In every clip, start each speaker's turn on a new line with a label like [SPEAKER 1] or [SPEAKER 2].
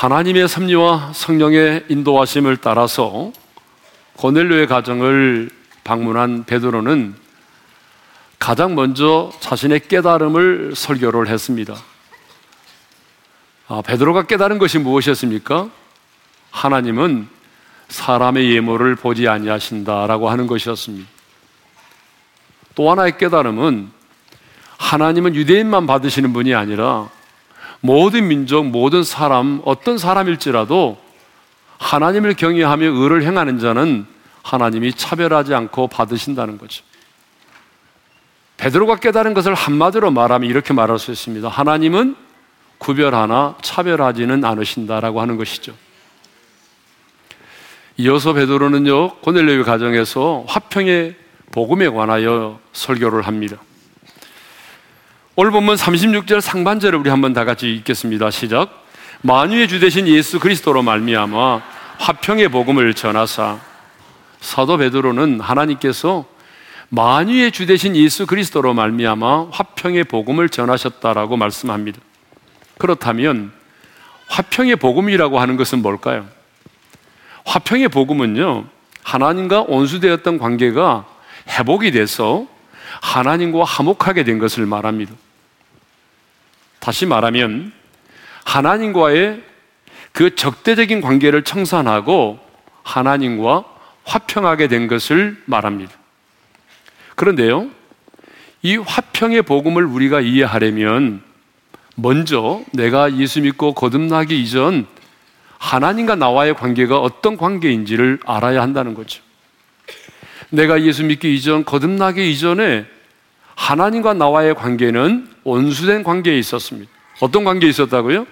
[SPEAKER 1] 하나님의 섭리와 성령의 인도하심을 따라서 고넬료의 가정을 방문한 베드로는 가장 먼저 자신의 깨달음을 설교를 했습니다. 아, 베드로가 깨달은 것이 무엇이었습니까? 하나님은 사람의 예물을 보지 아니하신다라고 하는 것이었습니다. 또 하나의 깨달음은 하나님은 유대인만 받으시는 분이 아니라 모든 민족, 모든 사람, 어떤 사람일지라도 하나님을 경외하며 의를 행하는 자는 하나님이 차별하지 않고 받으신다는 거죠. 베드로가 깨달은 것을 한마디로 말하면 이렇게 말할 수 있습니다. 하나님은 구별하나 차별하지는 않으신다라고 하는 것이죠. 이어서 베드로는요 고넬레위 가정에서 화평의 복음에 관하여 설교를 합니다. 오늘 본문 36절 상반절을 우리 한번 다 같이 읽겠습니다. 시작. 만유의 주 되신 예수 그리스도로 말미암아 화평의 복음을 전하사 사도 베드로는 하나님께서 만유의 주 되신 예수 그리스도로 말미암아 화평의 복음을 전하셨다라고 말씀합니다. 그렇다면 화평의 복음이라고 하는 것은 뭘까요? 화평의 복음은요. 하나님과 온수되었던 관계가 회복이 돼서 하나님과 화목하게 된 것을 말합니다. 다시 말하면 하나님과의 그 적대적인 관계를 청산하고 하나님과 화평하게 된 것을 말합니다. 그런데요, 이 화평의 복음을 우리가 이해하려면 먼저 내가 예수 믿고 거듭나기 이전 하나님과 나와의 관계가 어떤 관계인지를 알아야 한다는 거죠. 내가 예수 믿기 이전, 거듭나기 이전에 하나님과 나와의 관계는 온수된 관계에 있었습니다. 어떤 관계에 있었다고요?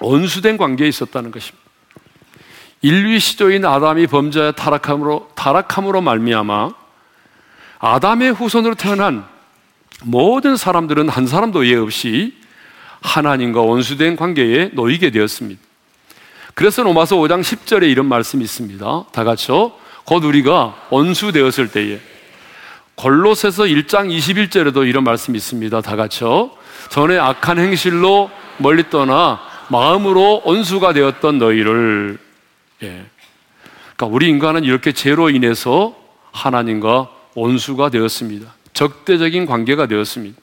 [SPEAKER 1] 온수된 관계에 있었다는 것입니다. 인류의 시조인 아담이 범죄 타락함으로 타락함으로 말미암아 아담의 후손으로 태어난 모든 사람들은 한 사람도 예 없이 하나님과 원수된 관계에 놓이게 되었습니다. 그래서 로마서 5장 10절에 이런 말씀이 있습니다. 다 같이요. 곧 우리가 원수되었을 때에 골로새서 1장 21절에도 이런 말씀이 있습니다. 다 같이요. 전에 악한 행실로 멀리 떠나 마음으로 원수가 되었던 너희를 예. 그러니까 우리 인간은 이렇게 죄로 인해서 하나님과 원수가 되었습니다. 적대적인 관계가 되었습니다.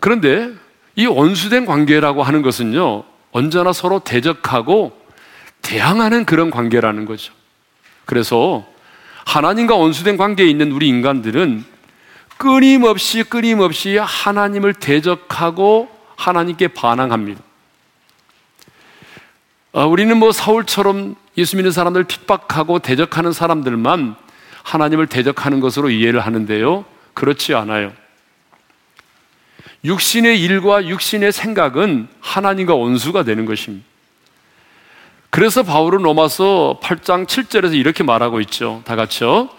[SPEAKER 1] 그런데 이 원수된 관계라고 하는 것은요, 언제나 서로 대적하고 대항하는 그런 관계라는 거죠. 그래서 하나님과 원수된 관계에 있는 우리 인간들은 끊임없이 끊임없이 하나님을 대적하고 하나님께 반항합니다. 어, 우리는 뭐 사울처럼 예수 믿는 사람들 핍박하고 대적하는 사람들만 하나님을 대적하는 것으로 이해를 하는데요. 그렇지 않아요. 육신의 일과 육신의 생각은 하나님과 원수가 되는 것입니다. 그래서 바울은 로마서 8장 7절에서 이렇게 말하고 있죠. 다 같이요.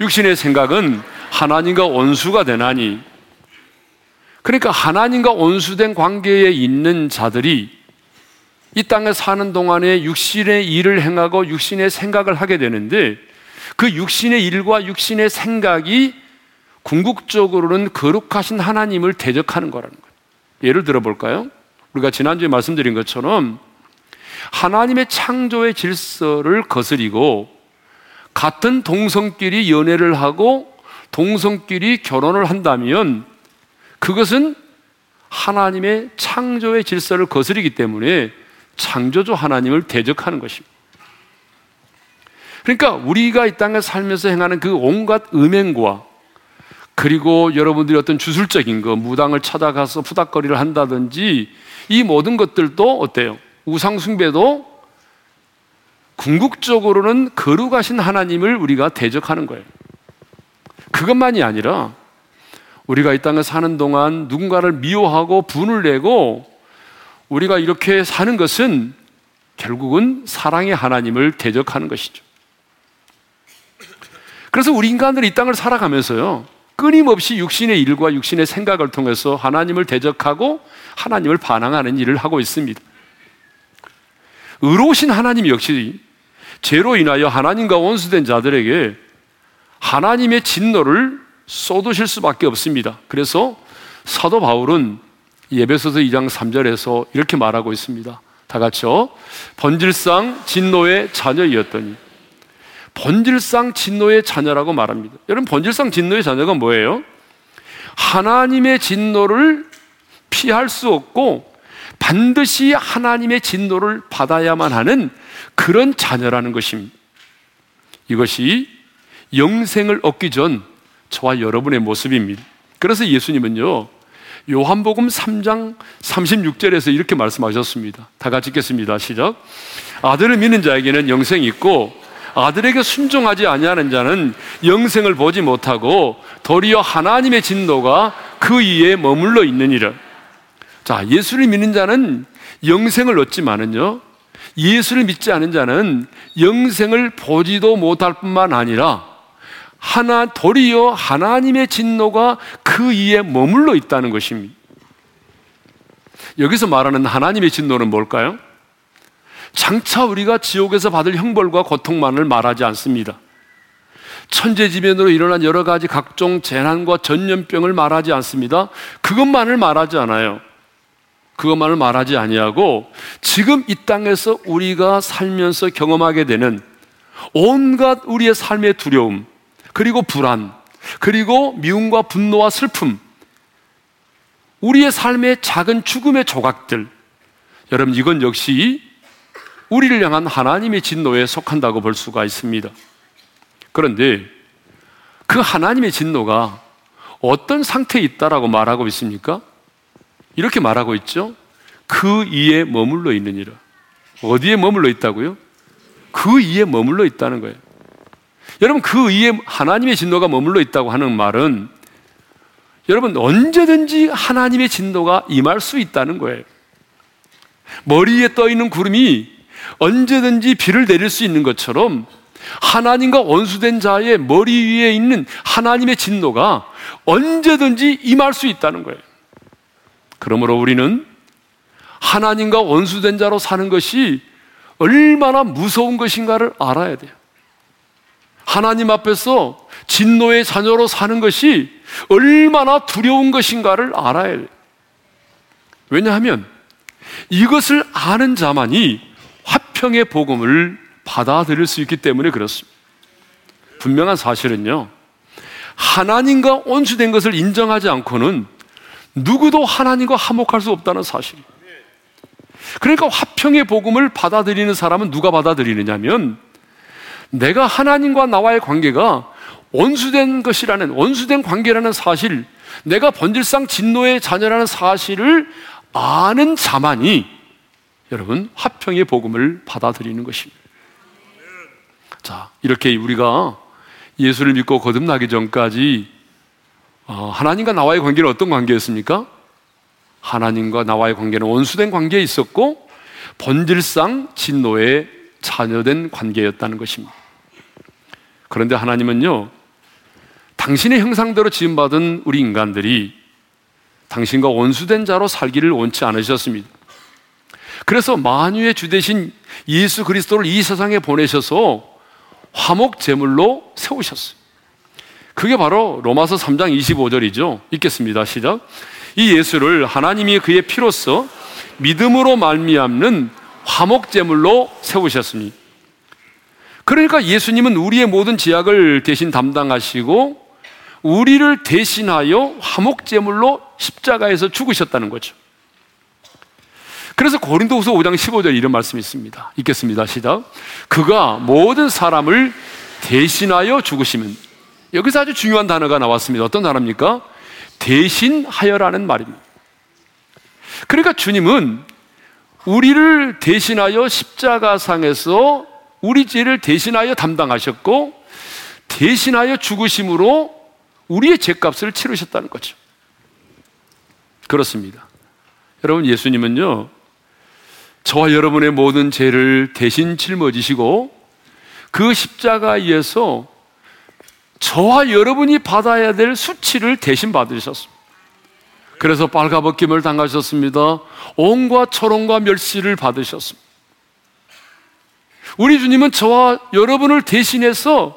[SPEAKER 1] 육신의 생각은 하나님과 원수가 되나니. 그러니까 하나님과 원수된 관계에 있는 자들이 이 땅에 사는 동안에 육신의 일을 행하고 육신의 생각을 하게 되는데 그 육신의 일과 육신의 생각이 궁극적으로는 거룩하신 하나님을 대적하는 거라는 거예요. 예를 들어 볼까요? 우리가 지난주에 말씀드린 것처럼 하나님의 창조의 질서를 거스리고 같은 동성끼리 연애를 하고 동성끼리 결혼을 한다면 그것은 하나님의 창조의 질서를 거스리기 때문에 창조주 하나님을 대적하는 것입니다. 그러니까 우리가 이 땅에 살면서 행하는 그 온갖 음행과 그리고 여러분들이 어떤 주술적인 거, 무당을 찾아가서 푸닥거리를 한다든지 이 모든 것들도 어때요? 우상숭배도 궁극적으로는 거룩하신 하나님을 우리가 대적하는 거예요. 그것만이 아니라 우리가 이 땅에 사는 동안 누군가를 미워하고 분을 내고 우리가 이렇게 사는 것은 결국은 사랑의 하나님을 대적하는 것이죠. 그래서 우리 인간들이 이 땅을 살아가면서요, 끊임없이 육신의 일과 육신의 생각을 통해서 하나님을 대적하고 하나님을 반항하는 일을 하고 있습니다. 의로우신 하나님 역시 죄로 인하여 하나님과 원수된 자들에게 하나님의 진노를 쏟으실 수밖에 없습니다. 그래서 사도 바울은 예배소서 2장 3절에서 이렇게 말하고 있습니다. 다 같이요. 번질상 진노의 자녀이었더니. 번질상 진노의 자녀라고 말합니다. 여러분, 번질상 진노의 자녀가 뭐예요? 하나님의 진노를 피할 수 없고 반드시 하나님의 진노를 받아야만 하는 그런 자녀라는 것입니다. 이것이 영생을 얻기 전 저와 여러분의 모습입니다. 그래서 예수님은요, 요한복음 3장 36절에서 이렇게 말씀하셨습니다. 다 같이 읽겠습니다. 시작. 아들을 믿는 자에게는 영생이 있고 아들에게 순종하지 아니하는 자는 영생을 보지 못하고 도리어 하나님의 진노가 그 이에 머물러 있느니라. 자, 예수를 믿는 자는 영생을 얻지만은요. 예수를 믿지 않은 자는 영생을 보지도 못할 뿐만 아니라 하나 도리어 하나님의 진노가 그 이에 머물러 있다는 것입니다. 여기서 말하는 하나님의 진노는 뭘까요? 장차 우리가 지옥에서 받을 형벌과 고통만을 말하지 않습니다. 천재지변으로 일어난 여러 가지 각종 재난과 전염병을 말하지 않습니다. 그것만을 말하지 않아요. 그것만을 말하지 아니하고 지금 이 땅에서 우리가 살면서 경험하게 되는 온갖 우리의 삶의 두려움, 그리고 불안, 그리고 미움과 분노와 슬픔, 우리의 삶의 작은 죽음의 조각들, 여러분, 이건 역시 우리를 향한 하나님의 진노에 속한다고 볼 수가 있습니다. 그런데 그 하나님의 진노가 어떤 상태에 있다라고 말하고 있습니까? 이렇게 말하고 있죠. 그 이에 머물러 있느니라. 어디에 머물러 있다고요? 그 이에 머물러 있다는 거예요. 여러분, 그 이에 하나님의 진노가 머물러 있다고 하는 말은 여러분, 언제든지 하나님의 진노가 임할 수 있다는 거예요. 머리에 떠 있는 구름이 언제든지 비를 내릴 수 있는 것처럼 하나님과 원수된 자의 머리 위에 있는 하나님의 진노가 언제든지 임할 수 있다는 거예요. 그러므로 우리는 하나님과 원수된 자로 사는 것이 얼마나 무서운 것인가를 알아야 돼요. 하나님 앞에서 진노의 자녀로 사는 것이 얼마나 두려운 것인가를 알아야 돼요. 왜냐하면 이것을 아는 자만이 화평의 복음을 받아들일 수 있기 때문에 그렇습니다. 분명한 사실은요, 하나님과 온수된 것을 인정하지 않고는 누구도 하나님과 화목할 수 없다는 사실이에요. 그러니까 화평의 복음을 받아들이는 사람은 누가 받아들이느냐면 내가 하나님과 나와의 관계가 원수된 것이라는 원수된 관계라는 사실, 내가 번질상 진노의 자녀라는 사실을 아는 자만이 여러분 화평의 복음을 받아들이는 것입니다. 자, 이렇게 우리가 예수를 믿고 거듭나기 전까지 어, 하나님과 나와의 관계는 어떤 관계였습니까? 하나님과 나와의 관계는 원수된 관계에 있었고 본질상 진노의 자녀된 관계였다는 것입니다. 그런데 하나님은요, 당신의 형상대로 지음받은 우리 인간들이 당신과 원수된 자로 살기를 원치 않으셨습니다. 그래서 만유의 주 대신 예수 그리스도를 이 세상에 보내셔서 화목 제물로 세우셨어요. 그게 바로 로마서 3장 25절이죠. 읽겠습니다. 시작. 이 예수를 하나님이 그의 피로써 믿음으로 말미암는 화목 제물로 세우셨습니다. 그러니까 예수님은 우리의 모든 죄악을 대신 담당하시고 우리를 대신하여 화목 제물로 십자가에서 죽으셨다는 거죠. 그래서 고린도후서 5장 15절 이런 말씀이 있습니다. 읽겠습니다. 시작. 그가 모든 사람을 대신하여 죽으시면 여기서 아주 중요한 단어가 나왔습니다. 어떤 단어입니까? 대신하여라는 말입니다. 그러니까 주님은 우리를 대신하여 십자가상에서 우리 죄를 대신하여 담당하셨고 대신하여 죽으심으로 우리의 죄값을 치르셨다는 거죠. 그렇습니다. 여러분 예수님은요 저와 여러분의 모든 죄를 대신 짊어지시고 그 십자가에서 저와 여러분이 받아야 될 수치를 대신 받으셨습니다. 그래서 빨가벗김을 당하셨습니다. 온과 초롱과 멸시를 받으셨습니다. 우리 주님은 저와 여러분을 대신해서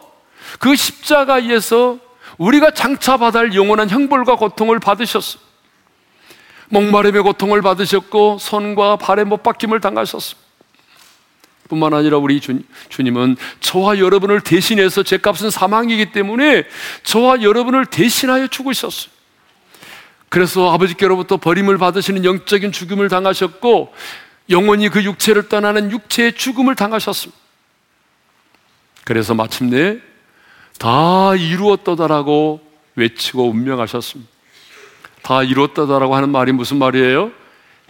[SPEAKER 1] 그 십자가에서 우리가 장차 받을 영원한 형벌과 고통을 받으셨습니다. 목마름의 고통을 받으셨고 손과 발에 못 박힘을 당하셨습니다. 뿐만 아니라 우리 주, 주님은 저와 여러분을 대신해서 죄값은 사망이기 때문에 저와 여러분을 대신하여 죽으셨어요. 그래서 아버지께로부터 버림을 받으시는 영적인 죽음을 당하셨고 영원히 그 육체를 떠나는 육체의 죽음을 당하셨습니다. 그래서 마침내 다 이루었다라고 외치고 운명하셨습니다. 다 이루었다라고 하는 말이 무슨 말이에요?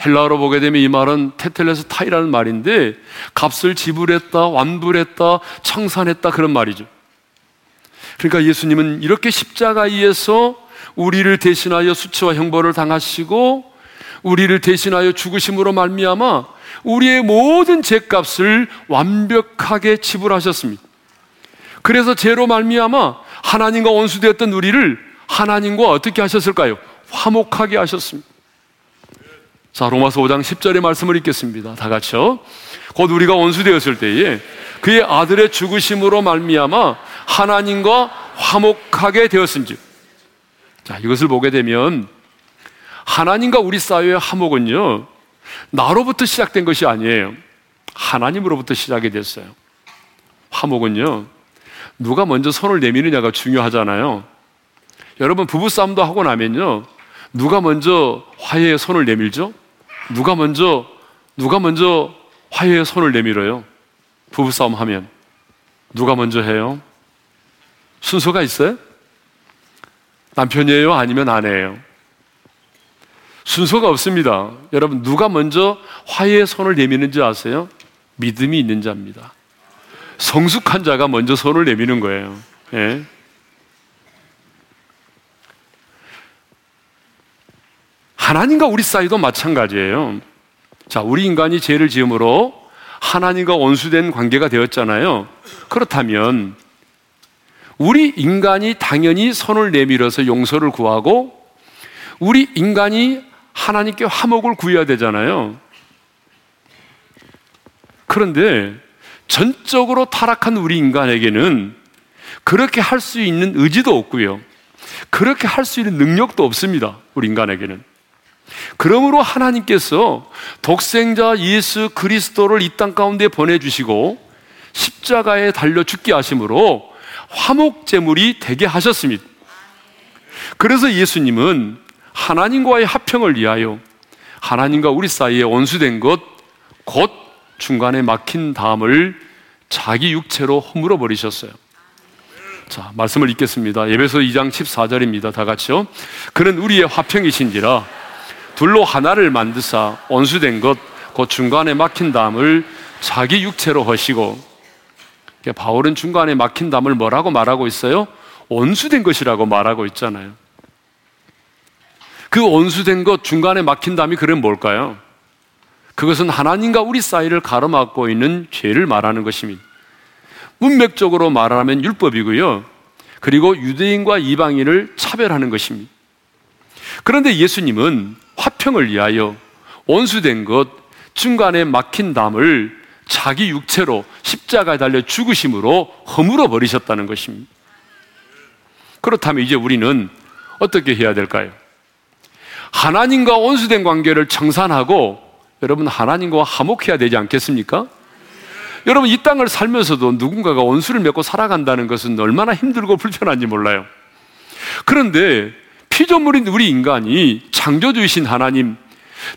[SPEAKER 1] 헬라어로 보게 되면 이 말은 테텔레스 타이라는 말인데 값을 지불했다, 완불했다, 청산했다 그런 말이죠. 그러니까 예수님은 이렇게 십자가에서 우리를 대신하여 수치와 형벌을 당하시고 우리를 대신하여 죽으심으로 말미암아 우리의 모든 죄값을 완벽하게 지불하셨습니다. 그래서 죄로 말미암아 하나님과 원수되었던 우리를 하나님과 어떻게 하셨을까요? 화목하게 하셨습니다. 자, 로마서 5장 10절의 말씀을 읽겠습니다. 다 같이요. 곧 우리가 원수되었을 때에 그의 아들의 죽으심으로 말미암아 하나님과 화목하게 되었은지. 자, 이것을 보게 되면 하나님과 우리 사이의 화목은요. 나로부터 시작된 것이 아니에요. 하나님으로부터 시작이 됐어요. 화목은요. 누가 먼저 손을 내미느냐가 중요하잖아요. 여러분 부부싸움도 하고 나면요. 누가 먼저 화해의 손을 내밀죠? 누가 먼저 누가 먼저 화해의 손을 내밀어요? 부부싸움 하면 누가 먼저 해요? 순서가 있어요? 남편이에요? 아니면 아내예요? 순서가 없습니다. 여러분 누가 먼저 화해의 손을 내미는지 아세요? 믿음이 있는 자입니다. 성숙한 자가 먼저 손을 내미는 거예요. 예. 하나님과 우리 사이도 마찬가지예요. 자, 우리 인간이 죄를 지음으로 하나님과 원수된 관계가 되었잖아요. 그렇다면 우리 인간이 당연히 손을 내밀어서 용서를 구하고 우리 인간이 하나님께 화목을 구해야 되잖아요. 그런데 전적으로 타락한 우리 인간에게는 그렇게 할 수 있는 의지도 없고요. 그렇게 할 수 있는 능력도 없습니다. 우리 인간에게는. 그러므로 하나님께서 독생자 예수 그리스도를 이 땅 가운데 보내주시고 십자가에 달려 죽게 하심으로 화목제물이 되게 하셨습니다. 그래서 예수님은 하나님과의 합평을 위하여 하나님과 우리 사이에 원수된 것, 곧 중간에 막힌 담을 자기 육체로 허물어 버리셨어요. 자, 말씀을 읽겠습니다. 예배서 2장 14절입니다. 다 같이요. 그는 우리의 화평이신지라 둘로 하나를 만드사 원수된 것, 그 중간에 막힌 담을 자기 육체로 하시고 바울은 중간에 막힌 담을 뭐라고 말하고 있어요? 원수된 것이라고 말하고 있잖아요. 그 원수된 것 중간에 막힌 담이 그럼 뭘까요? 그것은 하나님과 우리 사이를 가로막고 있는 죄를 말하는 것입니다. 문맥적으로 말하면 율법이고요. 그리고 유대인과 이방인을 차별하는 것입니다. 그런데 예수님은 화평을 위하여 원수된 것, 중간에 막힌 담을 자기 육체로 십자가에 달려 죽으심으로 허물어 버리셨다는 것입니다. 그렇다면 이제 우리는 어떻게 해야 될까요? 하나님과 원수된 관계를 청산하고 여러분 하나님과 화목해야 되지 않겠습니까? 여러분 이 땅을 살면서도 누군가가 원수를 맺고 살아간다는 것은 얼마나 힘들고 불편한지 몰라요. 그런데 피조물인 우리 인간이 창조주이신 하나님,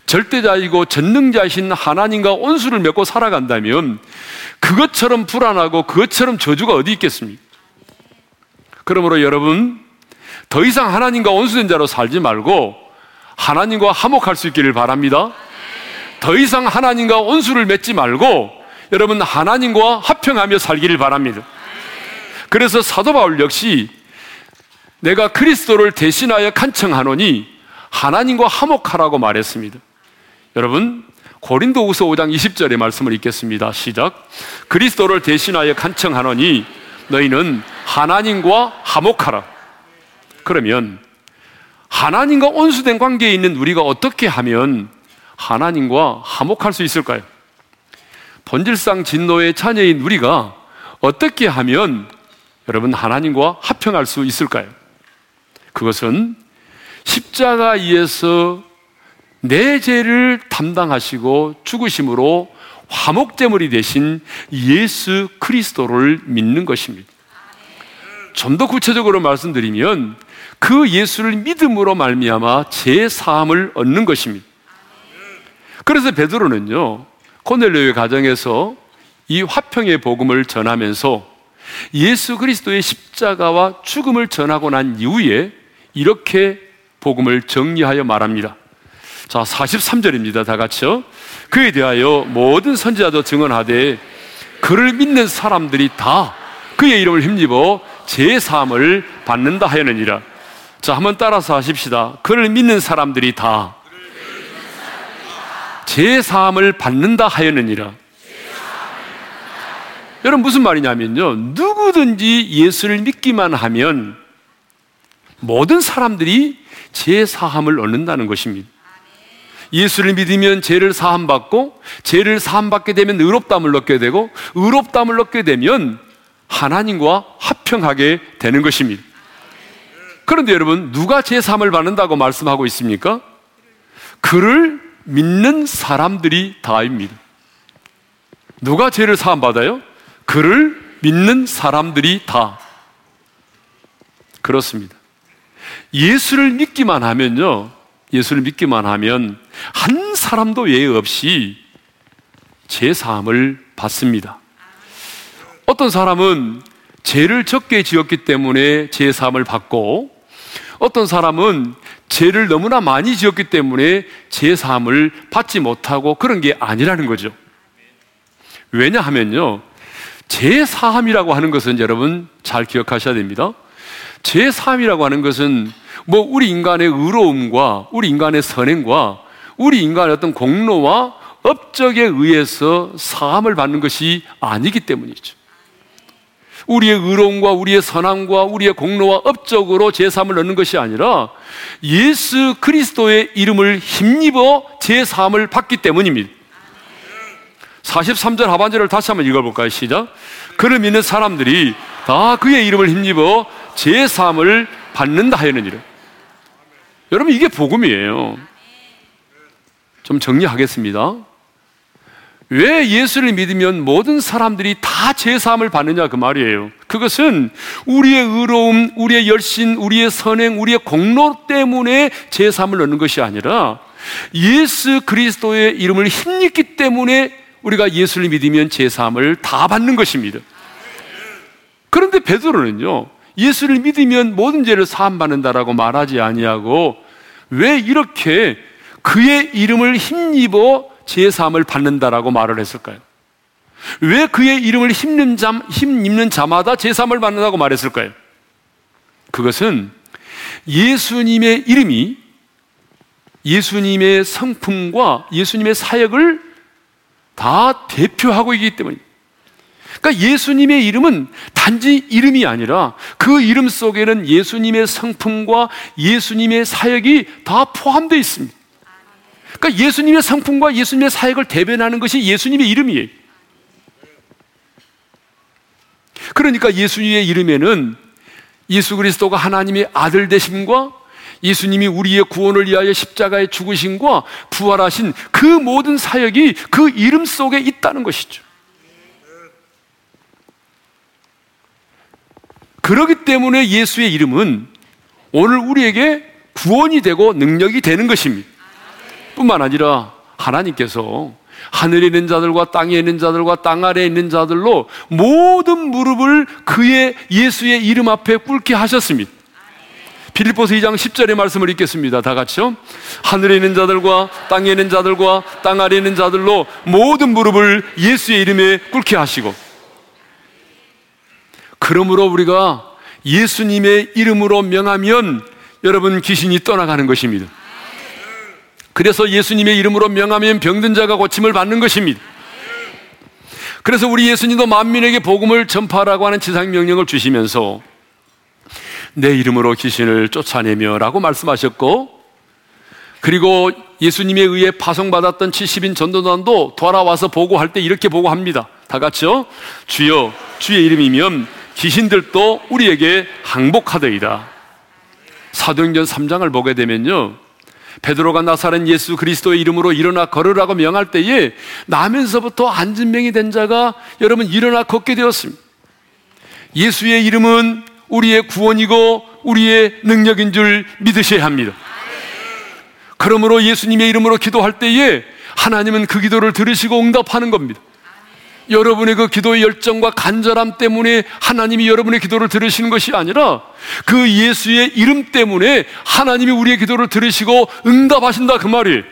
[SPEAKER 1] 절대자이고 전능자이신 하나님과 온수를 맺고 살아간다면 그것처럼 불안하고 그것처럼 저주가 어디 있겠습니까? 그러므로 여러분, 더 이상 하나님과 온수된 자로 살지 말고 하나님과 화목할 수 있기를 바랍니다. 더 이상 하나님과 온수를 맺지 말고 여러분 하나님과 화평하며 살기를 바랍니다. 그래서 사도 바울 역시 내가 그리스도를 대신하여 간청하노니 하나님과 화목하라고 말했습니다. 여러분, 고린도후서 5장 20절의 말씀을 읽겠습니다. 시작. 그리스도를 대신하여 간청하노니 너희는 하나님과 화목하라. 그러면 하나님과 온수된 관계에 있는 우리가 어떻게 하면 하나님과 화목할 수 있을까요? 본질상 진노의 자녀인 우리가 어떻게 하면 여러분 하나님과 합평할 수 있을까요? 그것은 십자가에서 내 죄를 담당하시고 죽으심으로 화목제물이 되신 예수 그리스도를 믿는 것입니다. 좀 더 구체적으로 말씀드리면 그 예수를 믿음으로 말미암아 제 사함을 얻는 것입니다. 그래서 베드로는요 코넬료의 가정에서 이 화평의 복음을 전하면서 예수 그리스도의 십자가와 죽음을 전하고 난 이후에 이렇게 복음을 정리하여 말합니다. 자, 43절입니다. 다 같이요. 그에 대하여 모든 선지자도 증언하되 그를 믿는 사람들이 다 그의 이름을 힘입어 제 사함을 받는다 하였느니라. 자, 한번 따라서 하십시다. 그를 믿는 사람들이 다 제 사함을 받는다 하였느니라. 여러분 무슨 말이냐면요. 누구든지 예수를 믿기만 하면 모든 사람들이 제 사함을 얻는다는 것입니다. 예수를 믿으면 죄를 사함받고 죄를 사함받게 되면 의롭담을 얻게 되고 의롭담을 얻게 되면 하나님과 화평하게 되는 것입니다. 그런데 여러분 누가 죄 사함을 받는다고 말씀하고 있습니까? 그를 믿는 사람들이 다입니다. 누가 죄를 사함 받아요? 그를 믿는 사람들이 다 그렇습니다. 예수를 믿기만 하면요. 예수를 믿기만 하면 한 사람도 예외 없이 제 사함을 받습니다. 어떤 사람은 죄를 적게 지었기 때문에 제 사함을 받고 어떤 사람은 죄를 너무나 많이 지었기 때문에 제 사함을 받지 못하고 그런 게 아니라는 거죠. 왜냐하면요. 제 사함이라고 하는 것은 여러분 잘 기억하셔야 됩니다. 제 사함이라고 하는 것은 뭐 우리 인간의 의로움과 우리 인간의 선행과 우리 인간의 어떤 공로와 업적에 의해서 사함을 받는 것이 아니기 때문이죠. 우리의 의로움과 우리의 선함과 우리의 공로와 업적으로 제3을 얻는 것이 아니라 예수 그리스도의 이름을 힘입어 제3을 받기 때문입니다. 43절 하반절을 다시 한번 읽어볼까요? 시작. 그를 믿는 사람들이 다 그의 이름을 힘입어 제3을 받는다 하였느니라. 여러분 이게 복음이에요. 좀 정리하겠습니다. 왜 예수를 믿으면 모든 사람들이 다 제사함을 받느냐 그 말이에요. 그것은 우리의 의로움, 우리의 열심, 우리의 선행, 우리의 공로 때문에 제사함을 얻는 것이 아니라 예수 그리스도의 이름을 힘입기 때문에 우리가 예수를 믿으면 제사함을 다 받는 것입니다. 그런데 베드로는요. 예수를 믿으면 모든 죄를 사함 받는다라고 말하지 아니하고 왜 이렇게 그의 이름을 힘입어 제사함을 받는다라고 말을 했을까요? 왜 그의 이름을 힘는 자, 힘입는 자마다 제사함을 받는다고 말했을까요? 그것은 예수님의 이름이 예수님의 성품과 예수님의 사역을 다 대표하고 있기 때문입니다. 그러니까 예수님의 이름은 단지 이름이 아니라 그 이름 속에는 예수님의 성품과 예수님의 사역이 다 포함되어 있습니다. 그러니까 예수님의 성품과 예수님의 사역을 대변하는 것이 예수님의 이름이에요. 그러니까 예수님의 이름에는 예수 그리스도가 하나님의 아들 되심과 예수님이 우리의 구원을 위하여 십자가에 죽으심과 부활하신 그 모든 사역이 그 이름 속에 있다는 것이죠. 그러기 때문에 예수의 이름은 오늘 우리에게 구원이 되고 능력이 되는 것입니다. 뿐만 아니라 하나님께서 하늘에 있는 자들과 땅에 있는 자들과 땅 아래에 있는 자들로 모든 무릎을 그의 예수의 이름 앞에 꿇게 하셨습니다. 빌립보서 2장 10절의 말씀을 읽겠습니다. 다 같이요. 하늘에 있는 자들과 땅에 있는 자들과 땅 아래에 있는 자들로 모든 무릎을 예수의 이름에 꿇게 하시고 그러므로 우리가 예수님의 이름으로 명하면 여러분 귀신이 떠나가는 것입니다. 그래서 예수님의 이름으로 명하면 병든 자가 고침을 받는 것입니다. 그래서 우리 예수님도 만민에게 복음을 전파하라고 하는 지상 명령을 주시면서 내 이름으로 귀신을 쫓아내며라고 말씀하셨고 그리고 예수님에 의해 파송받았던 70인 전도단도 돌아와서 보고할 때 이렇게 보고합니다. 다 같이요. 주여 주의 이름이면 귀신들도 우리에게 항복하더이다. 사도행전 3장을 보게 되면요. 베드로가 나사렛 예수 그리스도의 이름으로 일어나 걸으라고 명할 때에 나면서부터 안진병이 된 자가 여러분 일어나 걷게 되었습니다. 예수의 이름은 우리의 구원이고 우리의 능력인 줄 믿으셔야 합니다. 그러므로 예수님의 이름으로 기도할 때에 하나님은 그 기도를 들으시고 응답하는 겁니다. 여러분의 그 기도의 열정과 간절함 때문에 하나님이 여러분의 기도를 들으시는 것이 아니라 그 예수의 이름 때문에 하나님이 우리의 기도를 들으시고 응답하신다 그 말이.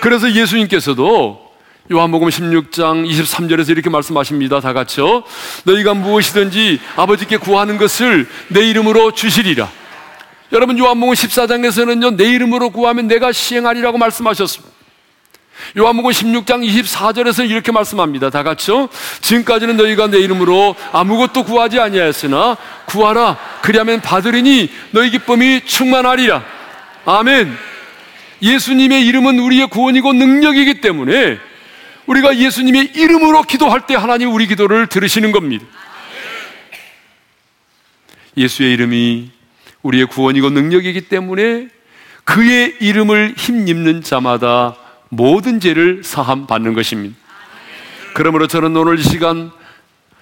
[SPEAKER 1] 그래서 예수님께서도 요한복음 16장 23절에서 이렇게 말씀하십니다. 다 같이요. 너희가 무엇이든지 아버지께 구하는 것을 내 이름으로 주시리라. 여러분 요한복음 14장에서는요. 내 이름으로 구하면 내가 시행하리라고 말씀하셨습니다. 요한복음 16장 24절에서 이렇게 말씀합니다. 다 같이요. 지금까지는 너희가 내 이름으로 아무것도 구하지 아니하였으나 구하라. 그리하면 받으리니 너희 기쁨이 충만하리라. 아멘. 예수님의 이름은 우리의 구원이고 능력이기 때문에 우리가 예수님의 이름으로 기도할 때 하나님 우리 기도를 들으시는 겁니다. 예수의 이름이 우리의 구원이고 능력이기 때문에 그의 이름을 힘입는 자마다 모든 죄를 사함 받는 것입니다. 그러므로 저는 오늘 이 시간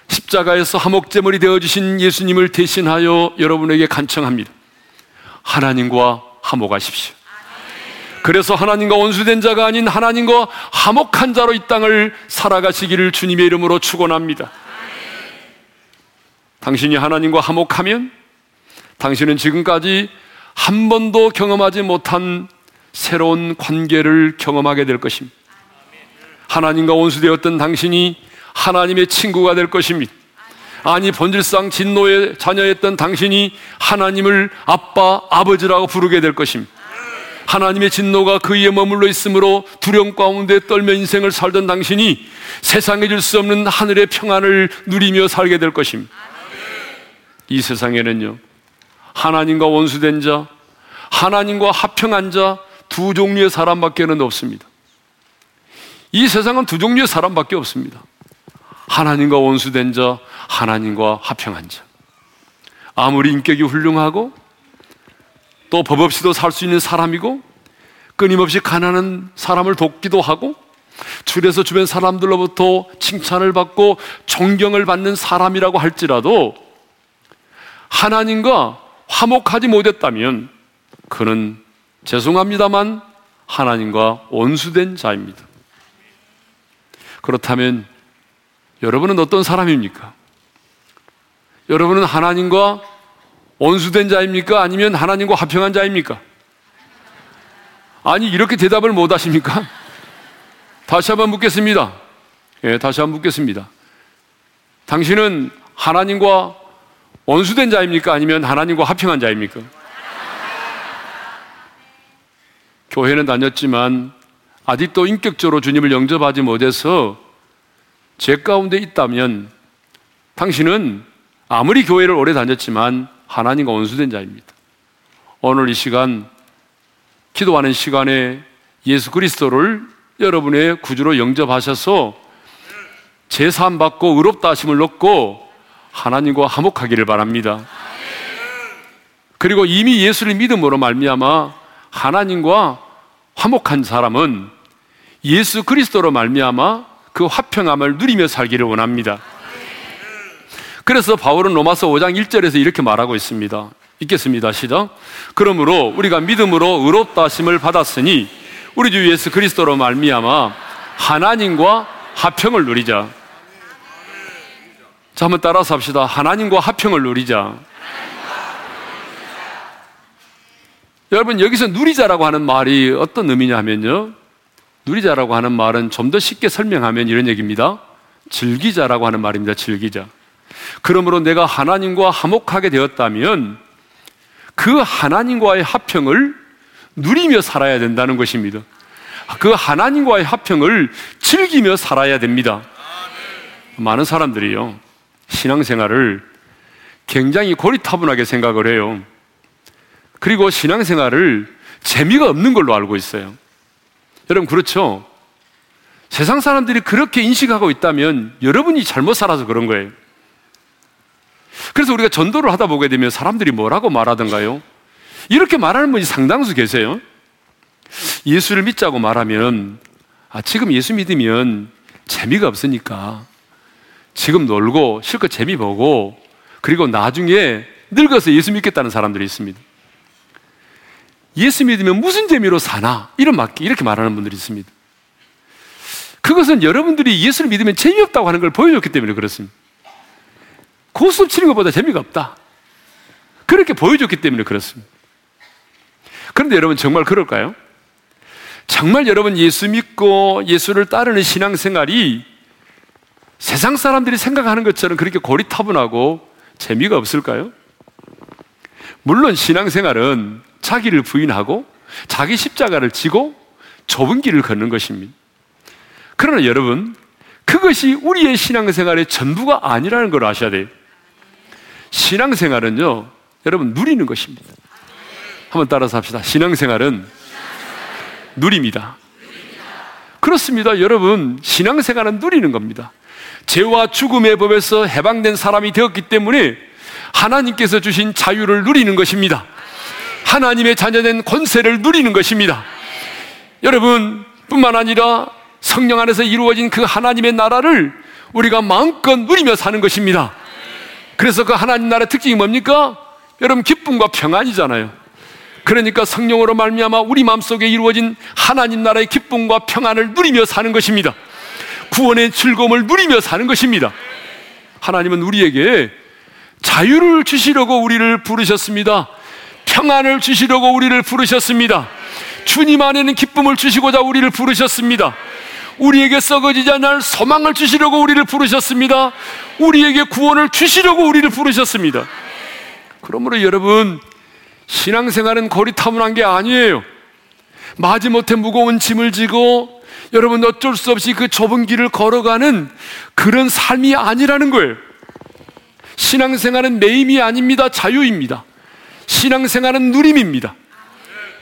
[SPEAKER 1] 십자가에서 화목제물이 되어 주신 예수님을 대신하여 여러분에게 간청합니다. 하나님과 화목하십시오. 그래서 하나님과 원수된 자가 아닌 하나님과 화목한 자로 이 땅을 살아가시기를 주님의 이름으로 축원합니다. 당신이 하나님과 화목하면 당신은 지금까지 한 번도 경험하지 못한 새로운 관계를 경험하게 될 것입니다. 하나님과 원수되었던 당신이 하나님의 친구가 될 것입니다. 아니 본질상 진노의 자녀였던 당신이 하나님을 아빠, 아버지라고 부르게 될 것입니다. 하나님의 진노가 그위에 머물러 있으므로 두려움 가운데 떨며 인생을 살던 당신이 세상에 줄 수 없는 하늘의 평안을 누리며 살게 될 것입니다. 이 세상에는요, 하나님과 원수된 자, 하나님과 합평한 자, 두 종류의 사람밖에는 없습니다. 이 세상은 두 종류의 사람밖에 없습니다. 하나님과 원수된 자, 하나님과 합평한 자. 아무리 인격이 훌륭하고 또 법 없이도 살 수 있는 사람이고 끊임없이 가난한 사람을 돕기도 하고 줄에서 주변 사람들로부터 칭찬을 받고 존경을 받는 사람이라고 할지라도 하나님과 화목하지 못했다면 그는 죄송합니다만 하나님과 원수된 자입니다. 그렇다면 여러분은 어떤 사람입니까? 여러분은 하나님과 원수된 자입니까? 아니면 하나님과 화평한 자입니까? 아니, 이렇게 대답을 못 하십니까? 다시 한번 묻겠습니다. 예, 다시 한번 묻겠습니다. 당신은 하나님과 원수된 자입니까? 아니면 하나님과 화평한 자입니까? 교회는 다녔지만 아직도 인격적으로 주님을 영접하지 못해서 제 가운데 있다면 당신은 아무리 교회를 오래 다녔지만 하나님과 원수된 자입니다. 오늘 이 시간 기도하는 시간에 예수 그리스도를 여러분의 구주로 영접하셔서 제사함 받고 의롭다 하심을 얻고 하나님과 화목하기를 바랍니다. 그리고 이미 예수를 믿음으로 말미암아 하나님과 화목한 사람은 예수 그리스도로 말미암아 그 화평함을 누리며 살기를 원합니다. 그래서 바울은 로마서 5장 1절에서 이렇게 말하고 있습니다. 읽겠습니다. 시작. 그러므로 우리가 믿음으로 의롭다 하심을 받았으니 우리 주 예수 그리스도로 말미암아 하나님과 화평을 누리자. 자, 한번 따라서 합시다. 하나님과 화평을 누리자. 여러분 여기서 누리자라고 하는 말이 어떤 의미냐 하면요. 누리자라고 하는 말은 좀 더 쉽게 설명하면 이런 얘기입니다. 즐기자라고 하는 말입니다. 즐기자. 그러므로 내가 하나님과 화목하게 되었다면 그 하나님과의 화평을 누리며 살아야 된다는 것입니다. 그 하나님과의 화평을 즐기며 살아야 됩니다. 많은 사람들이요. 신앙생활을 굉장히 고리타분하게 생각을 해요. 그리고 신앙생활을 재미가 없는 걸로 알고 있어요. 여러분, 그렇죠? 세상 사람들이 그렇게 인식하고 있다면 여러분이 잘못 살아서 그런 거예요. 그래서 우리가 전도를 하다 보게 되면 사람들이 뭐라고 말하던가요? 이렇게 말하는 분이 상당수 계세요. 예수를 믿자고 말하면 아, 지금 예수 믿으면 재미가 없으니까 지금 놀고 실컷 재미 보고 그리고 나중에 늙어서 예수 믿겠다는 사람들이 있습니다. 예수 믿으면 무슨 재미로 사나? 이런 말, 이렇게 말하는 분들이 있습니다. 그것은 여러분들이 예수를 믿으면 재미없다고 하는 걸 보여줬기 때문에 그렇습니다. 고스톱 치는 것보다 재미가 없다. 그렇게 보여줬기 때문에 그렇습니다. 그런데 여러분 정말 그럴까요? 정말 여러분 예수 믿고 예수를 따르는 신앙생활이 세상 사람들이 생각하는 것처럼 그렇게 고리타분하고 재미가 없을까요? 물론 신앙생활은 자기를 부인하고 자기 십자가를 지고 좁은 길을 걷는 것입니다. 그러나 여러분, 그것이 우리의 신앙생활의 전부가 아니라는 걸 아셔야 돼요. 신앙생활은요, 여러분, 누리는 것입니다. 한번 따라서 합시다. 신앙생활은 누립니다. 그렇습니다. 여러분, 신앙생활은 누리는 겁니다. 죄와 죽음의 법에서 해방된 사람이 되었기 때문에 하나님께서 주신 자유를 누리는 것입니다. 하나님의 자녀된 권세를 누리는 것입니다. 여러분, 뿐만 아니라 성령 안에서 이루어진 그 하나님의 나라를 우리가 마음껏 누리며 사는 것입니다. 그래서 그 하나님 나라의 특징이 뭡니까? 여러분 기쁨과 평안이잖아요. 그러니까 성령으로 말미암아 우리 마음속에 이루어진 하나님 나라의 기쁨과 평안을 누리며 사는 것입니다. 구원의 즐거움을 누리며 사는 것입니다. 하나님은 우리에게 자유를 주시려고 우리를 부르셨습니다. 평안을 주시려고 우리를 부르셨습니다. 주님 안에는 기쁨을 주시고자 우리를 부르셨습니다. 우리에게 썩어지지 않을 소망을 주시려고 우리를 부르셨습니다. 우리에게 구원을 주시려고 우리를 부르셨습니다. 그러므로 여러분, 신앙생활은 고리타분한 게 아니에요. 마지못해 무거운 짐을 지고 여러분 어쩔 수 없이 그 좁은 길을 걸어가는 그런 삶이 아니라는 거예요. 신앙생활은 매임이 아닙니다. 자유입니다. 신앙생활은 누림입니다.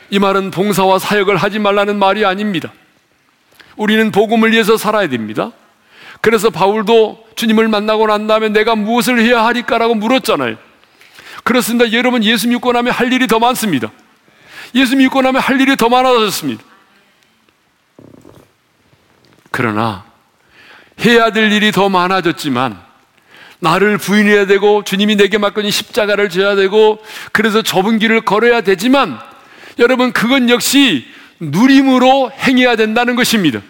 [SPEAKER 1] 이 말은 봉사와 사역을 하지 말라는 말이 아닙니다. 우리는 복음을 위해서 살아야 됩니다. 그래서 바울도 주님을 만나고 난 다음에 내가 무엇을 해야 하리까라고 물었잖아요. 그렇습니다. 여러분 예수 믿고 나면 할 일이 더 많습니다. 예수 믿고 나면 할 일이 더 많아졌습니다. 그러나 해야 될 일이 더 많아졌지만 나를 부인해야 되고 주님이 내게 맡겨진 십자가를 져야 되고 그래서 좁은 길을 걸어야 되지만 여러분 그건 역시 누림으로 행해야 된다는 것입니다.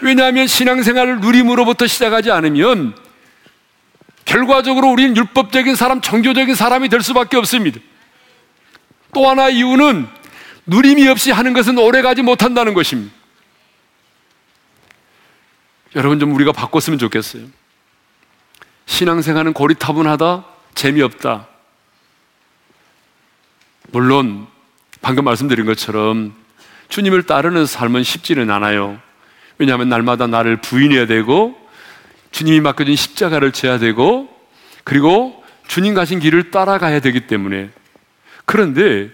[SPEAKER 1] 왜냐하면 신앙생활을 누림으로부터 시작하지 않으면 결과적으로 우리는 율법적인 사람, 종교적인 사람이 될 수밖에 없습니다. 또 하나 이유는 누림이 없이 하는 것은 오래가지 못한다는 것입니다. 여러분 좀 우리가 바꿨으면 좋겠어요. 신앙생활은 고리타분하다, 재미없다. 물론 방금 말씀드린 것처럼 주님을 따르는 삶은 쉽지는 않아요. 왜냐하면 날마다 나를 부인해야 되고 주님이 맡겨준 십자가를 져야 되고 그리고 주님 가신 길을 따라가야 되기 때문에 그런데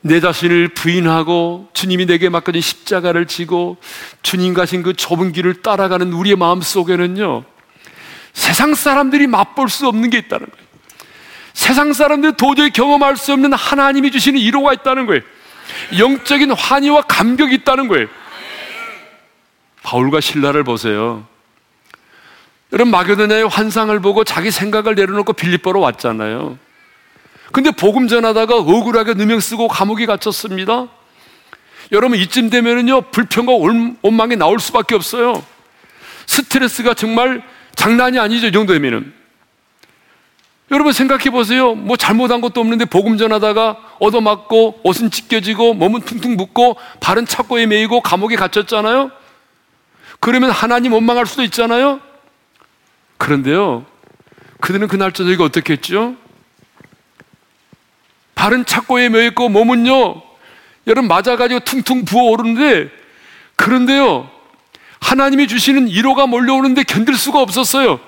[SPEAKER 1] 내 자신을 부인하고 주님이 내게 맡겨진 십자가를 지고 주님 가신 그 좁은 길을 따라가는 우리의 마음 속에는요 세상 사람들이 맛볼 수 없는 게 있다는 거예요. 세상 사람들이 도저히 경험할 수 없는 하나님이 주시는 위로가 있다는 거예요. 영적인 환희와 감격이 있다는 거예요. 바울과 신라를 보세요. 여러분 마게도냐의 환상을 보고 자기 생각을 내려놓고 빌립보로 왔잖아요. 근데 복음 전하다가 억울하게 누명 쓰고 감옥에 갇혔습니다. 여러분 이쯤 되면은요 불평과 원망이 나올 수밖에 없어요. 스트레스가 정말 장난이 아니죠, 이 정도 되면은. 여러분 생각해 보세요. 뭐 잘못한 것도 없는데 복음 전하다가 얻어맞고 옷은 찢겨지고 몸은 퉁퉁 붓고 발은 착고에 매이고 감옥에 갇혔잖아요. 그러면 하나님 원망할 수도 있잖아요. 그런데요, 그들은 그날 저녁에 어떻게 했죠? 발은 착고에 매있고 몸은요, 여러분 맞아가지고 퉁퉁 부어오르는데, 그런데요, 하나님이 주시는 위로가 몰려오는데 견딜 수가 없었어요.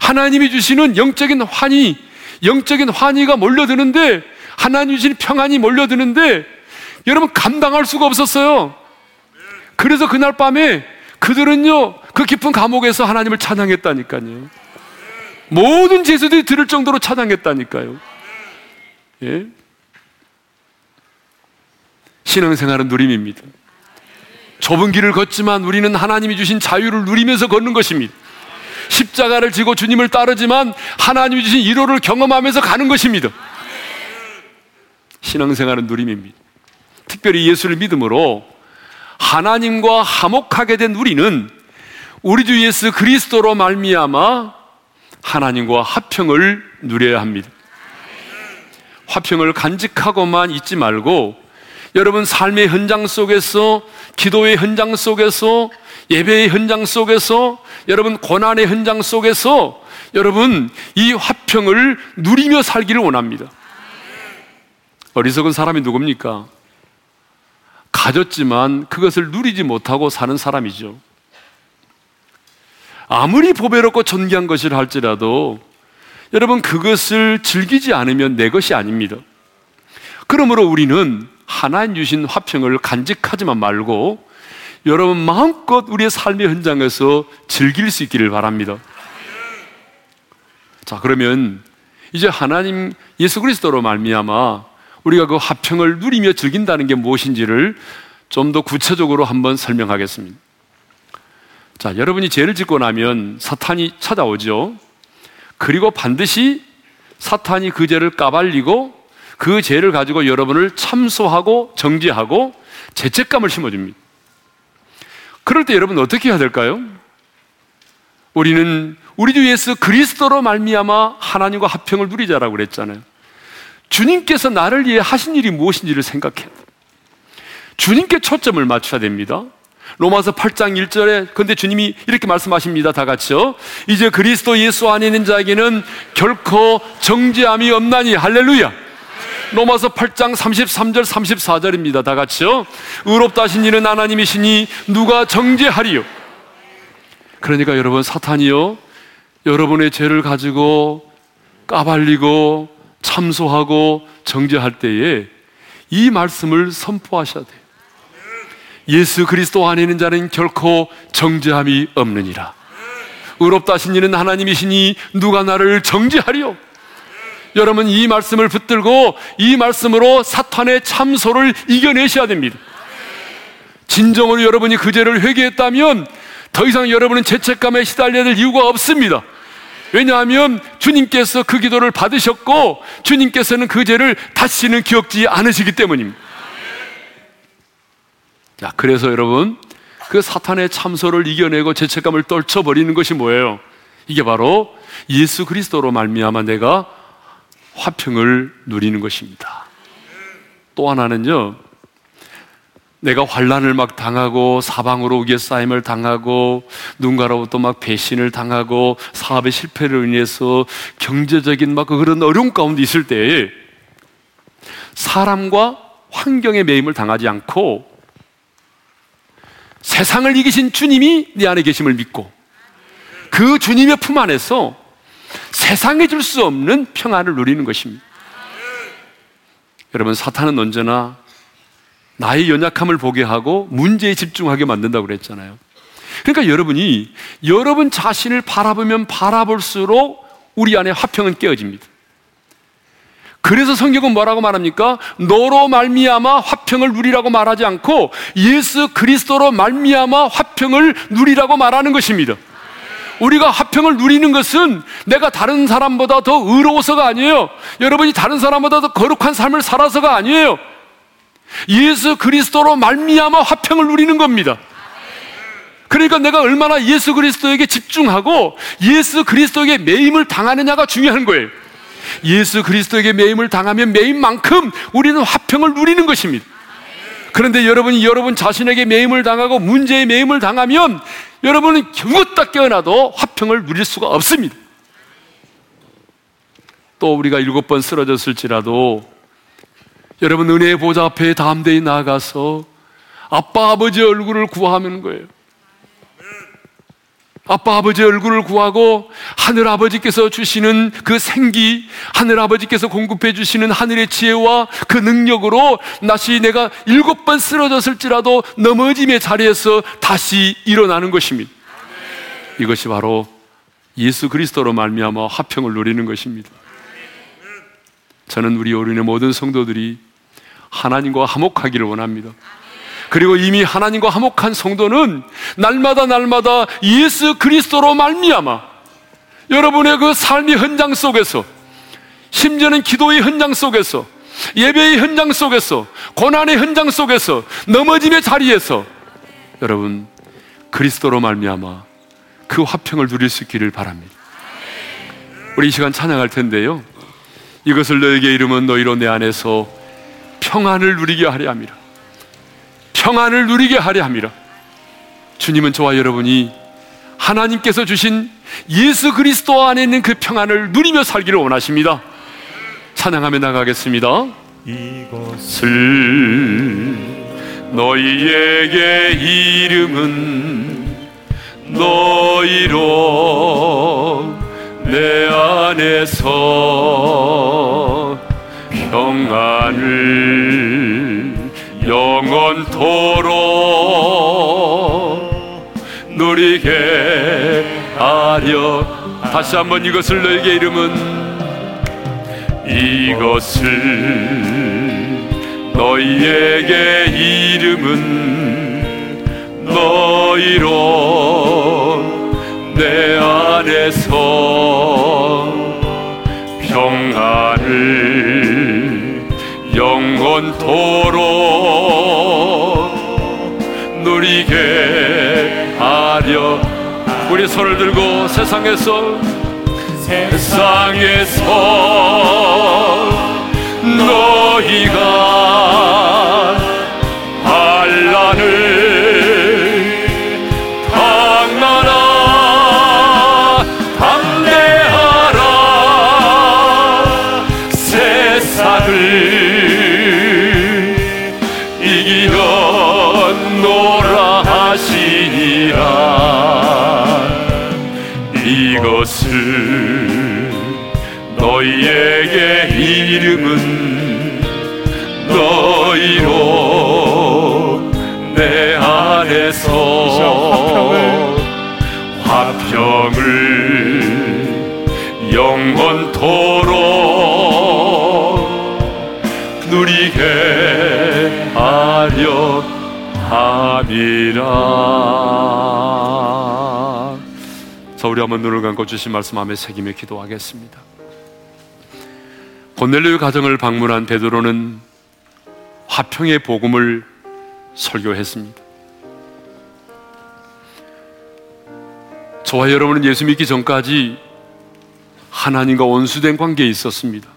[SPEAKER 1] 하나님이 주시는 영적인 환희, 영적인 환희가 몰려드는데, 하나님이 주시는 평안이 몰려드는데, 여러분 감당할 수가 없었어요. 그래서 그날 밤에 그들은요, 그 깊은 감옥에서 하나님을 찬양했다니까요. 모든 제수들이 들을 정도로 찬양했다니까요. 예? 신앙생활은 누림입니다. 좁은 길을 걷지만 우리는 하나님이 주신 자유를 누리면서 걷는 것입니다. 십자가를 지고 주님을 따르지만 하나님이 주신 이로를 경험하면서 가는 것입니다. 신앙생활은 누림입니다. 특별히 예수를 믿음으로 하나님과 화목하게 된 우리는 우리 주 예수 그리스도로 말미암아 하나님과 화평을 누려야 합니다. 화평을 간직하고만 있지 말고 여러분 삶의 현장 속에서 기도의 현장 속에서 예배의 현장 속에서 여러분 고난의 현장 속에서 여러분 이 화평을 누리며 살기를 원합니다. 어리석은 사람이 누굽니까? 가졌지만 그것을 누리지 못하고 사는 사람이죠. 아무리 보배롭고 존귀한 것이라 할지라도 여러분 그것을 즐기지 않으면 내 것이 아닙니다. 그러므로 우리는 하나님 주신 화평을 간직하지만 말고 여러분 마음껏 우리의 삶의 현장에서 즐길 수 있기를 바랍니다. 자, 그러면 이제 하나님 예수 그리스도로 말미암아 우리가 그 화평을 누리며 즐긴다는 게 무엇인지를 좀 더 구체적으로 한번 설명하겠습니다. 자, 여러분이 죄를 짓고 나면 사탄이 찾아오죠. 그리고 반드시 사탄이 그 죄를 까발리고 그 죄를 가지고 여러분을 참소하고 정죄하고 죄책감을 심어줍니다. 그럴 때 여러분 어떻게 해야 될까요? 우리는 우리 주 예수 그리스도로 말미암아 하나님과 합평을 누리자라고 그랬잖아요. 주님께서 나를 위해 하신 일이 무엇인지를 생각해야 돼. 주님께 초점을 맞춰야 됩니다. 로마서 8장 1절에 근데 주님이 이렇게 말씀하십니다. 다 같이요. 이제 그리스도 예수 안에 있는 자에게는 결코 정죄함이 없나니 할렐루야. 로마서 8장 33절 34절입니다. 다 같이요. 의롭다 하신 이는 하나님이시니 누가 정죄하리요. 그러니까 여러분 사탄이요. 여러분의 죄를 가지고 까발리고 참소하고 정죄할 때에 이 말씀을 선포하셔야 돼요. 예수 그리스도 안에 있는 자는 결코 정죄함이 없느니라. 의롭다 하신 이는 하나님이시니 누가 나를 정죄하리요? 여러분 이 말씀을 붙들고 이 말씀으로 사탄의 참소를 이겨내셔야 됩니다. 진정으로 여러분이 그 죄를 회개했다면 더 이상 여러분은 죄책감에 시달려야 될 이유가 없습니다. 왜냐하면 주님께서 그 기도를 받으셨고 주님께서는 그 죄를 다시는 기억지 않으시기 때문입니다. 자, 그래서 여러분 그 사탄의 참소를 이겨내고 죄책감을 떨쳐버리는 것이 뭐예요? 이게 바로 예수 그리스도로 말미암아 내가 화평을 누리는 것입니다. 또 하나는요. 내가 환란을 막 당하고 사방으로 우겨 쌓임을 당하고 누군가로부터 막 배신을 당하고 사업의 실패를 인해서 경제적인 막 그런 어려움 가운데 있을 때 사람과 환경의 매임을 당하지 않고 세상을 이기신 주님이 네 안에 계심을 믿고 그 주님의 품 안에서 세상에 줄 수 없는 평안을 누리는 것입니다. 여러분, 사탄은 언제나 나의 연약함을 보게 하고 문제에 집중하게 만든다고 그랬잖아요. 그러니까 여러분이 여러분 자신을 바라보면 바라볼수록 우리 안에 화평은 깨어집니다. 그래서 성경은 뭐라고 말합니까? 너로 말미암아 화평을 누리라고 말하지 않고 예수 그리스도로 말미암아 화평을 누리라고 말하는 것입니다. 우리가 화평을 누리는 것은 내가 다른 사람보다 더 의로워서가 아니에요. 여러분이 다른 사람보다 더 거룩한 삶을 살아서가 아니에요. 예수 그리스도로 말미암아 화평을 누리는 겁니다. 그러니까 내가 얼마나 예수 그리스도에게 집중하고 예수 그리스도에게 매임을 당하느냐가 중요한 거예요. 예수 그리스도에게 매임을 당하면 매임만큼 우리는 화평을 누리는 것입니다. 그런데 여러분이 여러분 자신에게 매임을 당하고 문제에 매임을 당하면 여러분은 경우다 깨어나도 화평을 누릴 수가 없습니다. 또 우리가 일곱 번 쓰러졌을지라도 여러분 은혜의 보좌 앞에 담대히 나가서 아빠 아버지 얼굴을 구하는 거예요. 아빠 아버지 얼굴을 구하고 하늘 아버지께서 주시는 그 생기, 하늘 아버지께서 공급해 주시는 하늘의 지혜와 그 능력으로 다시 내가 일곱 번 쓰러졌을지라도 넘어짐의 자리에서 다시 일어나는 것입니다. 이것이 바로 예수 그리스도로 말미암아 화평을 누리는 것입니다. 저는 우리 어린의 모든 성도들이 하나님과 화목하기를 원합니다. 그리고 이미 하나님과 화목한 성도는 날마다 날마다 예수 그리스도로 말미암아 여러분의 그 삶의 현장 속에서 심지어는 기도의 현장 속에서 예배의 현장 속에서 고난의 현장 속에서 넘어짐의 자리에서 여러분 그리스도로 말미암아 그 화평을 누릴 수 있기를 바랍니다. 우리 이 시간 찬양할 텐데요. 이것을 너에게 이름은 너희로 내 안에서 평안을 누리게 하려 함이라. 평안을 누리게 하려 함이라. 주님은 저와 여러분이 하나님께서 주신 예수 그리스도 안에 있는 그 평안을 누리며 살기를 원하십니다. 찬양하며 나가겠습니다. 이것을 너희에게 이름은 너희로 내 안에서 평안을 영원토록 누리게 하려. 다시 한번 이것을 너에게 이름은 이것을 너희에게 이름은 너희로 내 안에서 평안을 영원토록 손을 들고 세상에서 세상에서 너희가 영원토록 누리게 하려 함이라 자 우리 한번 눈을 감고 주신 말씀 마음에 새기며 기도하겠습니다 고넬료 가정을 방문한 베드로는 화평의 복음을 설교했습니다. 저와 여러분은 예수 믿기 전까지 하나님과 원수된 관계에 있었습니다.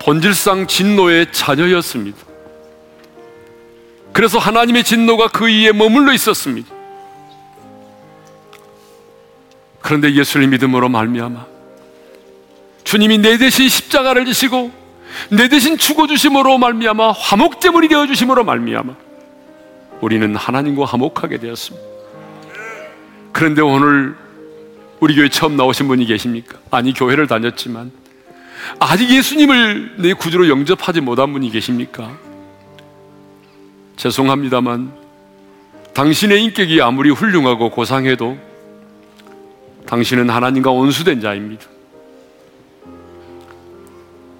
[SPEAKER 1] 본질상 진노의 자녀였습니다. 그래서 하나님의 진노가 그 위에 머물러 있었습니다. 그런데 예수를 믿음으로 말미암아 주님이 내 대신 십자가를 지시고 내 대신 죽어 주심으로 말미암아 화목 제물이 되어 주심으로 말미암아 우리는 하나님과 화목하게 되었습니다. 그런데 오늘 우리 교회 처음 나오신 분이 계십니까? 아니 교회를 다녔지만 아직 예수님을 내 구주로 영접하지 못한 분이 계십니까? 죄송합니다만 당신의 인격이 아무리 훌륭하고 고상해도 당신은 하나님과 원수된 자입니다.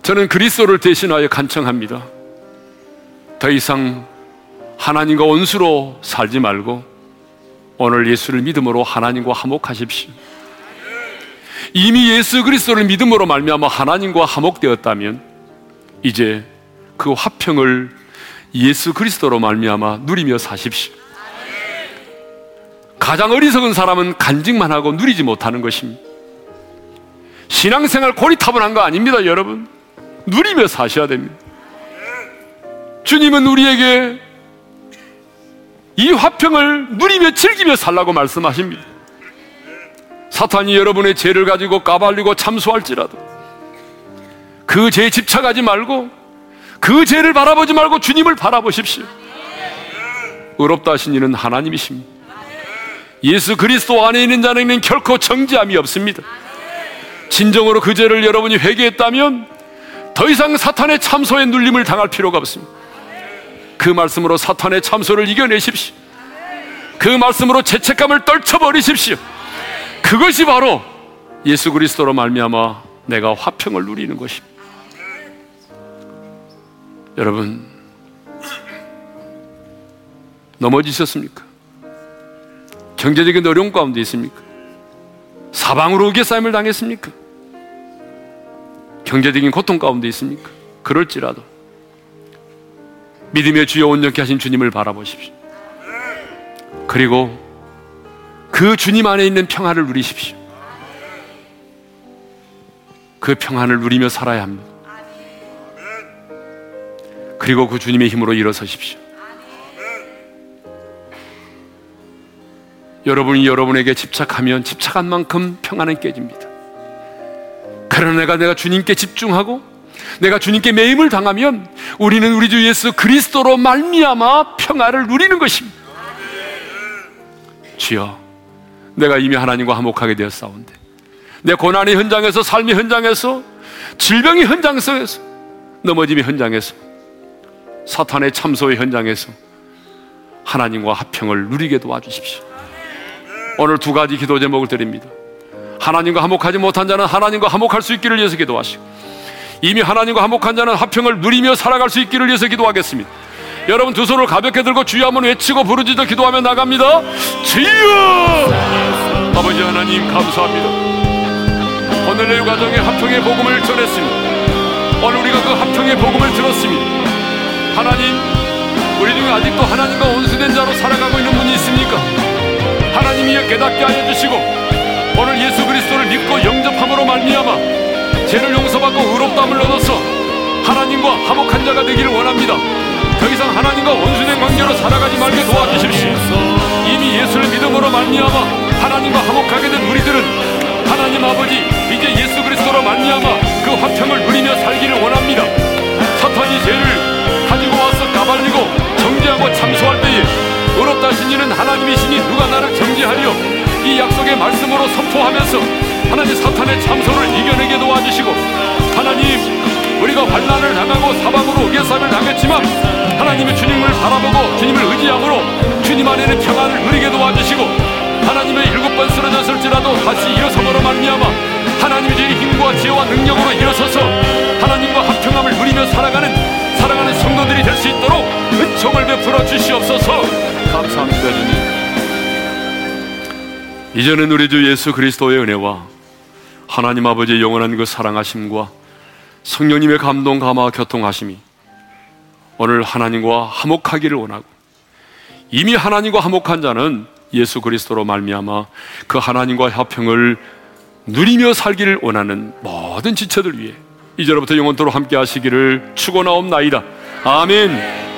[SPEAKER 1] 저는 그리스도를 대신하여 간청합니다. 더 이상 하나님과 원수로 살지 말고 오늘 예수를 믿음으로 하나님과 화목하십시오. 이미 예수 그리스도를 믿음으로 말미암아 하나님과 화목되었다면 이제 그 화평을 예수 그리스도로 말미암아 누리며 사십시오. 가장 어리석은 사람은 간직만 하고 누리지 못하는 것입니다. 신앙생활 고리타분한 거 아닙니다, 여러분. 누리며 사셔야 됩니다. 주님은 우리에게 이 화평을 누리며 즐기며 살라고 말씀하십니다. 사탄이 여러분의 죄를 가지고 까발리고 참수할지라도 그 죄에 집착하지 말고 그 죄를 바라보지 말고 주님을 바라보십시오. 의롭다 하신 이는 하나님이십니다. 예수 그리스도 안에 있는 자는 결코 정지함이 없습니다. 진정으로 그 죄를 여러분이 회개했다면 더 이상 사탄의 참소에 눌림을 당할 필요가 없습니다. 그 말씀으로 사탄의 참소를 이겨내십시오. 그 말씀으로 죄책감을 떨쳐버리십시오. 그것이 바로 예수 그리스도로 말미암아 내가 화평을 누리는 것입니다. 여러분, 넘어지셨습니까? 경제적인 어려움 가운데 있습니까? 사방으로 우겨싸임을 당했습니까? 경제적인 고통 가운데 있습니까? 그럴지라도 믿음의 주여 온전케 하신 주님을 바라보십시오. 그리고 그 주님 안에 있는 평안을 누리십시오. 그 평안을 누리며 살아야 합니다. 그리고 그 주님의 힘으로 일어서십시오. 여러분이 여러분에게 집착하면 집착한 만큼 평안은 깨집니다. 그러나 내가 내가 주님께 집중하고 내가 주님께 매임을 당하면 우리는 우리 주 예수 그리스도로 말미암아 평화를 누리는 것입니다. 주여, 내가 이미 하나님과 화목하게 되었사온데 내 고난의 현장에서 삶의 현장에서 질병의 현장에서 넘어짐의 현장에서 사탄의 참소의 현장에서 하나님과 화평을 누리게 도와주십시오. 오늘 두 가지 기도 제목을 드립니다. 하나님과 화목하지 못한 자는 하나님과 화목할 수 있기를 위해서 기도하시고 이미 하나님과 화목한 자는 화평을 누리며 살아갈 수 있기를 위해서 기도하겠습니다. 여러분 두 손을 가볍게 들고 주여 한번 외치고 부르짖어 기도하며 나갑니다. 주여! 아버지 하나님 감사합니다. 오늘 내 가정의 화평의 복음을 전했습니다. 오늘 우리가 그 화평의 복음을 들었습니다. 하나님, 우리 중에 아직도 하나님과 원수된 자로 살아가고 있는 분이 있습니까? 하나님이 깨닫게 하여 주시고 오늘 예수 그리스도를 믿고 영접함으로 말미암아 죄를 용서받고 의롭다함을 얻어서 하나님과 화목한 자가 되기를 원합니다. 더 이상 하나님과 원수된 관계로 살아가지 말게 도와주십시오. 이미 예수를 믿음으로 말미암아 하나님과 화목하게 된 우리들은 하나님 아버지 이제 예수 그리스도로 말미암아 그 화평을 누리며 살기를 원합니다. 사탄이 죄를 가지고 와서 까발리고 정죄하고 참소할 때에 의롭다 하신 이는 하나님이시니 누가 나를 정죄하리요 이 약속의 말씀으로 선포하면서 하나님 사탄의 참소를 이겨내게 도와주시고 하나님 우리가 환난을 당하고 사방으로 우겨쌈을 당했지만 하나님의 주님을 바라보고 주님을 의지함으로 주님 안에는 평안을 누리게 도와주시고 하나님의 일곱 번 쓰러졌을지라도 다시 일어서므로 말미암아 하나님의 주의 힘과 지혜와 능력으로 일어서서 하나님과 합평함을 누리며 살아가는 사랑하는 성도들이 될 수 있도록 은총을 베풀어 주시옵소서. 감사합니다 주님. 이제는 우리 주 예수 그리스도의 은혜와 하나님 아버지의 영원한 그 사랑하심과 성령님의 감동 감화 교통하심이 오늘 하나님과 화목하기를 원하고 이미 하나님과 화목한 자는 예수 그리스도로 말미암아 그 하나님과 화평을 누리며 살기를 원하는 모든 지체들 위해 이제로부터 영원토록 함께 하시기를 축원하옵나이다. 아멘.